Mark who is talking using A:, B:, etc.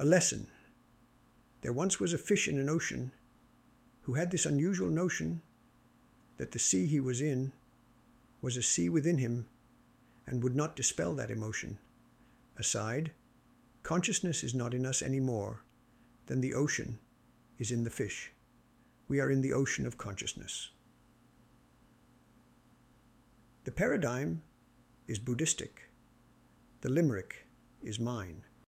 A: A lesson. There once was a fish in an ocean who had this unusual notion that the sea he was in was a sea within him and would not dispel that emotion. Aside, consciousness is not in us any more than the ocean is in the fish. We are in the ocean of consciousness. The paradigm is Buddhistic. The limerick is mine.